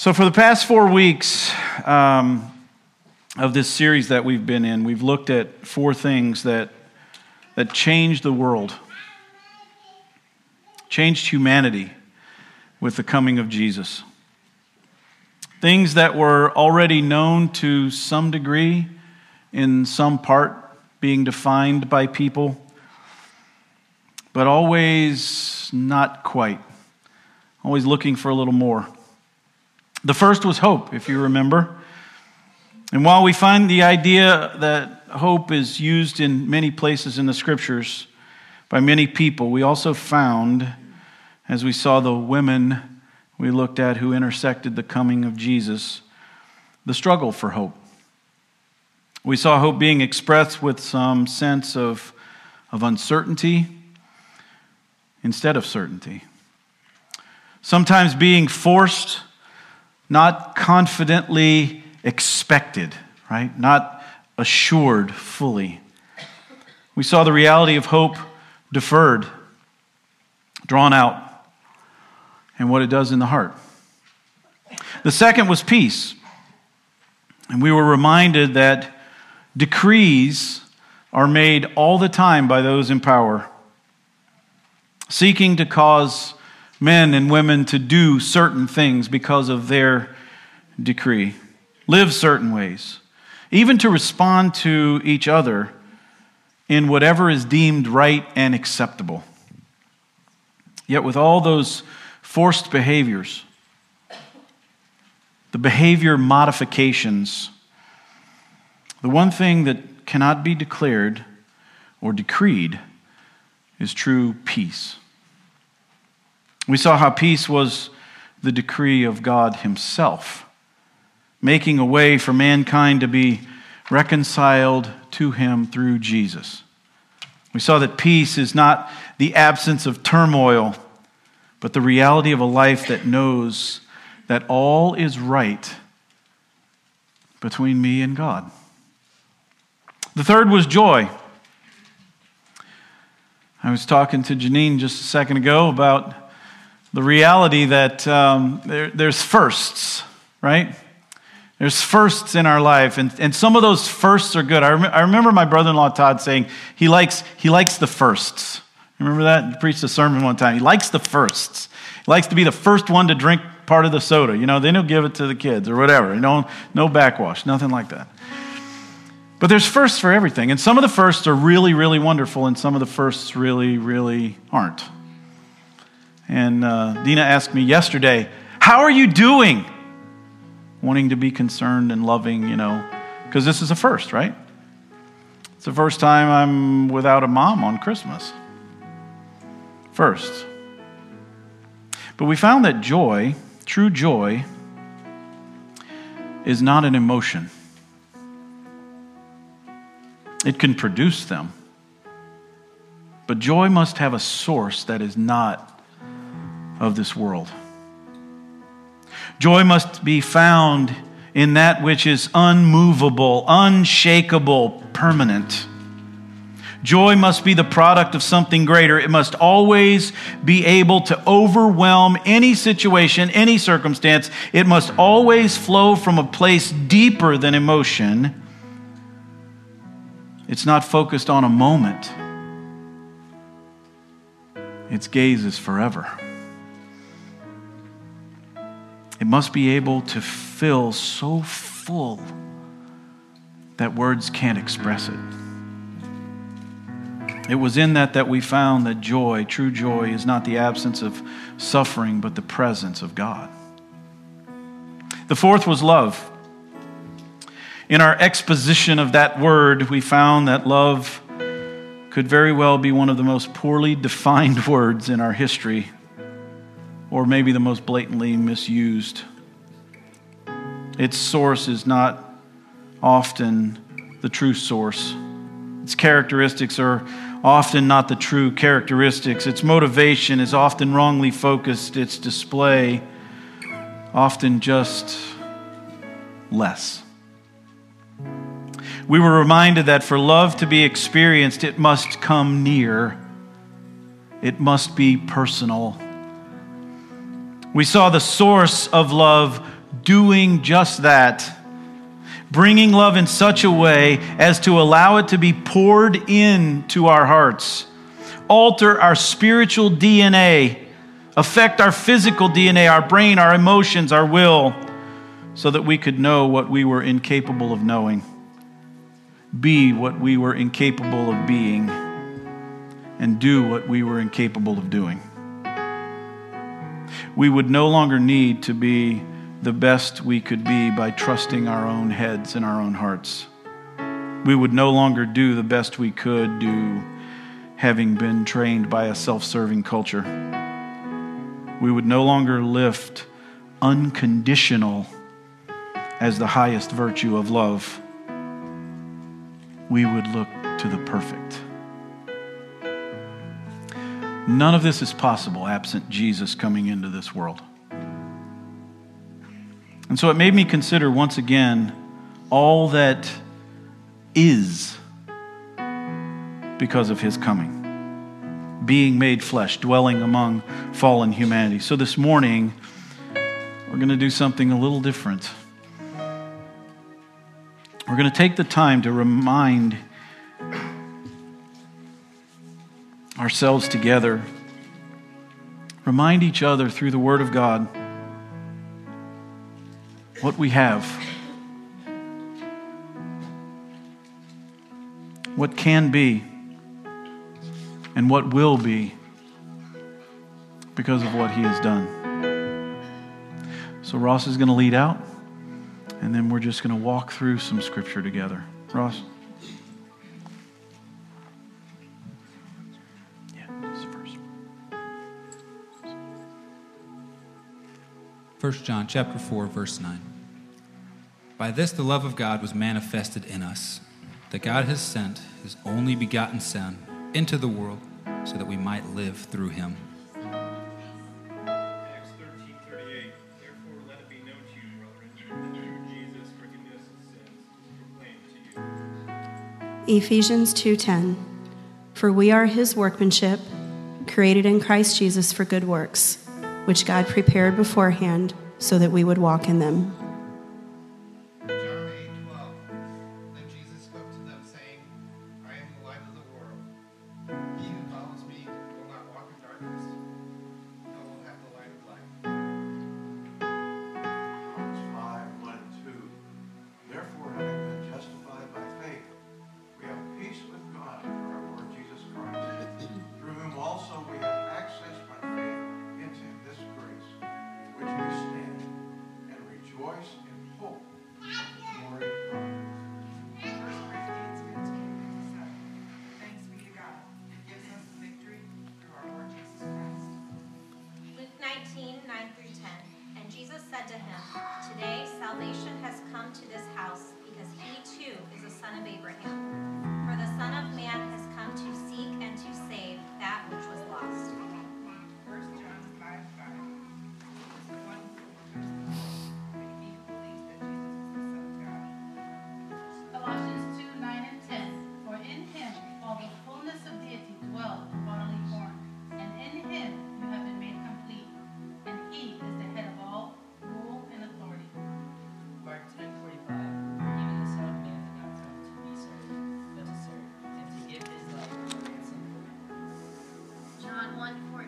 So, for the past four weeks um, of this series that we've been in, we've looked at four things that, that changed the world, changed humanity with the coming of Jesus. Things that were already known to some degree, in some part being defined by people, but always not quite, always looking for a little more. The first was hope, if you remember. And while we find the idea that hope is used in many places in the scriptures by many people, we also found, as we saw the women we looked at who intersected the coming of Jesus, the struggle for hope. We saw hope being expressed with some sense of, of uncertainty instead of certainty. Sometimes being forced not confidently expected, right? Not assured fully. We saw the reality of hope deferred, drawn out, and what it does in the heart. The second was peace. And we were reminded that decrees are made all the time by those in power, seeking to cause men and women to do certain things because of their decree, live certain ways, even to respond to each other in whatever is deemed right and acceptable. Yet, with all those forced behaviors, the behavior modifications, the one thing that cannot be declared or decreed is true peace. We saw how peace was the decree of God Himself, making a way for mankind to be reconciled to Him through Jesus. We saw that peace is not the absence of turmoil, but the reality of a life that knows that all is right between me and God. The third was joy. I was talking to Janine just a second ago about the reality that um, there, there's firsts, right? There's firsts in our life, and, and some of those firsts are good. I, rem- I remember my brother in law Todd saying he likes, he likes the firsts. Remember that? He preached a sermon one time. He likes the firsts. He likes to be the first one to drink part of the soda. You know, then he'll give it to the kids or whatever. Know, no backwash, nothing like that. But there's firsts for everything. And some of the firsts are really, really wonderful, and some of the firsts really, really aren't. And uh, Dina asked me yesterday, How are you doing? Wanting to be concerned and loving, you know, because this is a first, right? It's the first time I'm without a mom on Christmas. First. But we found that joy, true joy, is not an emotion. It can produce them. But joy must have a source that is not of this world. Joy must be found in that which is unmovable, unshakable, permanent. Joy must be the product of something greater. It must always be able to overwhelm any situation, any circumstance. It must always flow from a place deeper than emotion. It's not focused on a moment, its gaze is forever. It must be able to fill so full that words can't express it. It was in that that we found that joy, true joy, is not the absence of suffering, but the presence of God. The fourth was love. In our exposition of that word, we found that love could very well be one of the most poorly defined words in our history or maybe the most blatantly misused. Its source is not often the true source. Its characteristics are often not the true characteristics. Its motivation is often wrongly focused. Its display often just less. We were reminded that for love to be experienced, it must come near, it must be personal. We saw the source of love doing just that. Bringing love in such a way as to allow it to be poured into our hearts, alter our spiritual DNA, affect our physical DNA, our brain, our emotions, our will, so that we could know what we were incapable of knowing, be what we were incapable of being, and do what we were incapable of doing we would no longer need to be the best we could be by trusting our own heads and our own hearts. We would no longer do the best we could do having been trained by a self serving culture. We would no longer lift unconditional as the highest virtue of love. We would look to the perfect. None of this is possible absent Jesus coming into this world. And so it made me consider once again all that is because of his coming, being made flesh, dwelling among fallen humanity. So this morning, we're going to do something a little different. We're going to take the time to remind ourselves together, remind each other through the Word of God what we have, what can be, and what will be because of what He has done. So, Ross is going to lead out, and then we're just going to walk through some scripture together. Ross? 1 John chapter 4 verse 9. By this the love of God was manifested in us, that God has sent his only begotten son into the world so that we might live through him. Acts 13:38 Therefore let it be known to you, brethren, that through Jesus forgiveness of sins is proclaimed to you. Ephesians 2:10 For we are his workmanship created in Christ Jesus for good works which God prepared beforehand so that we would walk in them. A son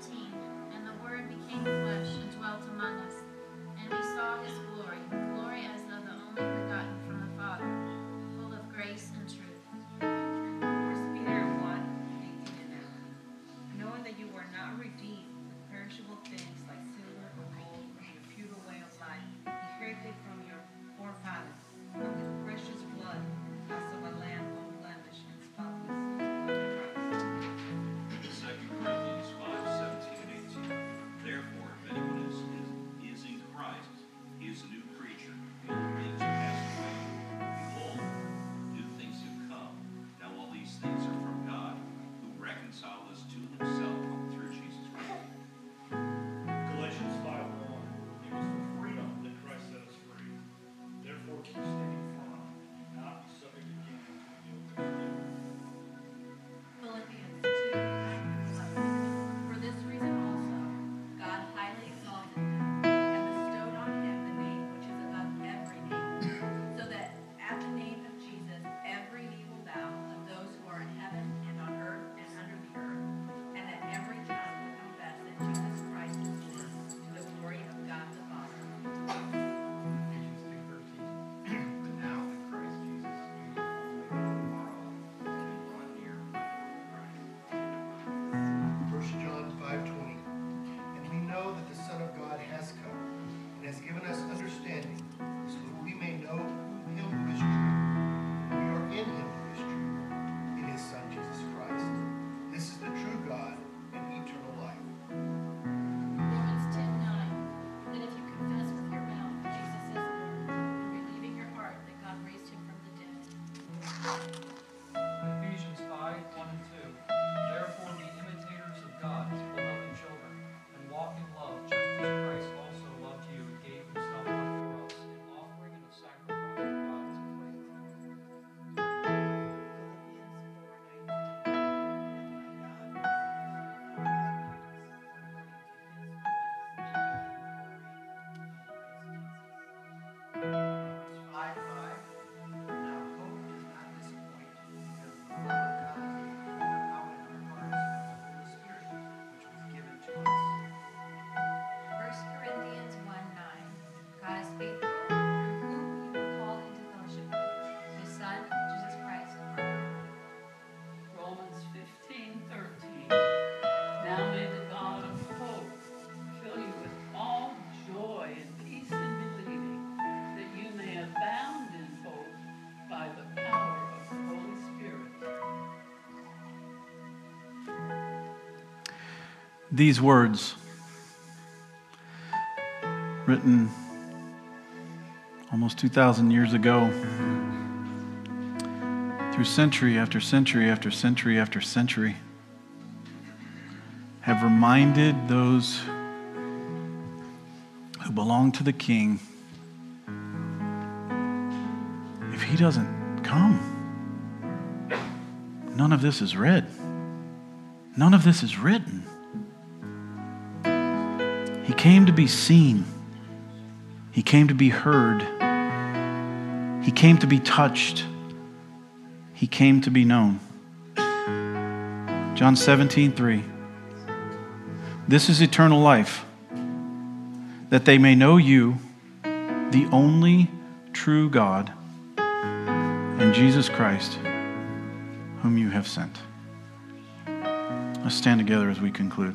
17. These words, written almost 2,000 years ago, through century after century after century after century, have reminded those who belong to the King if he doesn't come, none of this is read. None of this is written. He came to be seen. He came to be heard. He came to be touched. He came to be known. John 17, 3. This is eternal life, that they may know you, the only true God, and Jesus Christ, whom you have sent. Let's stand together as we conclude.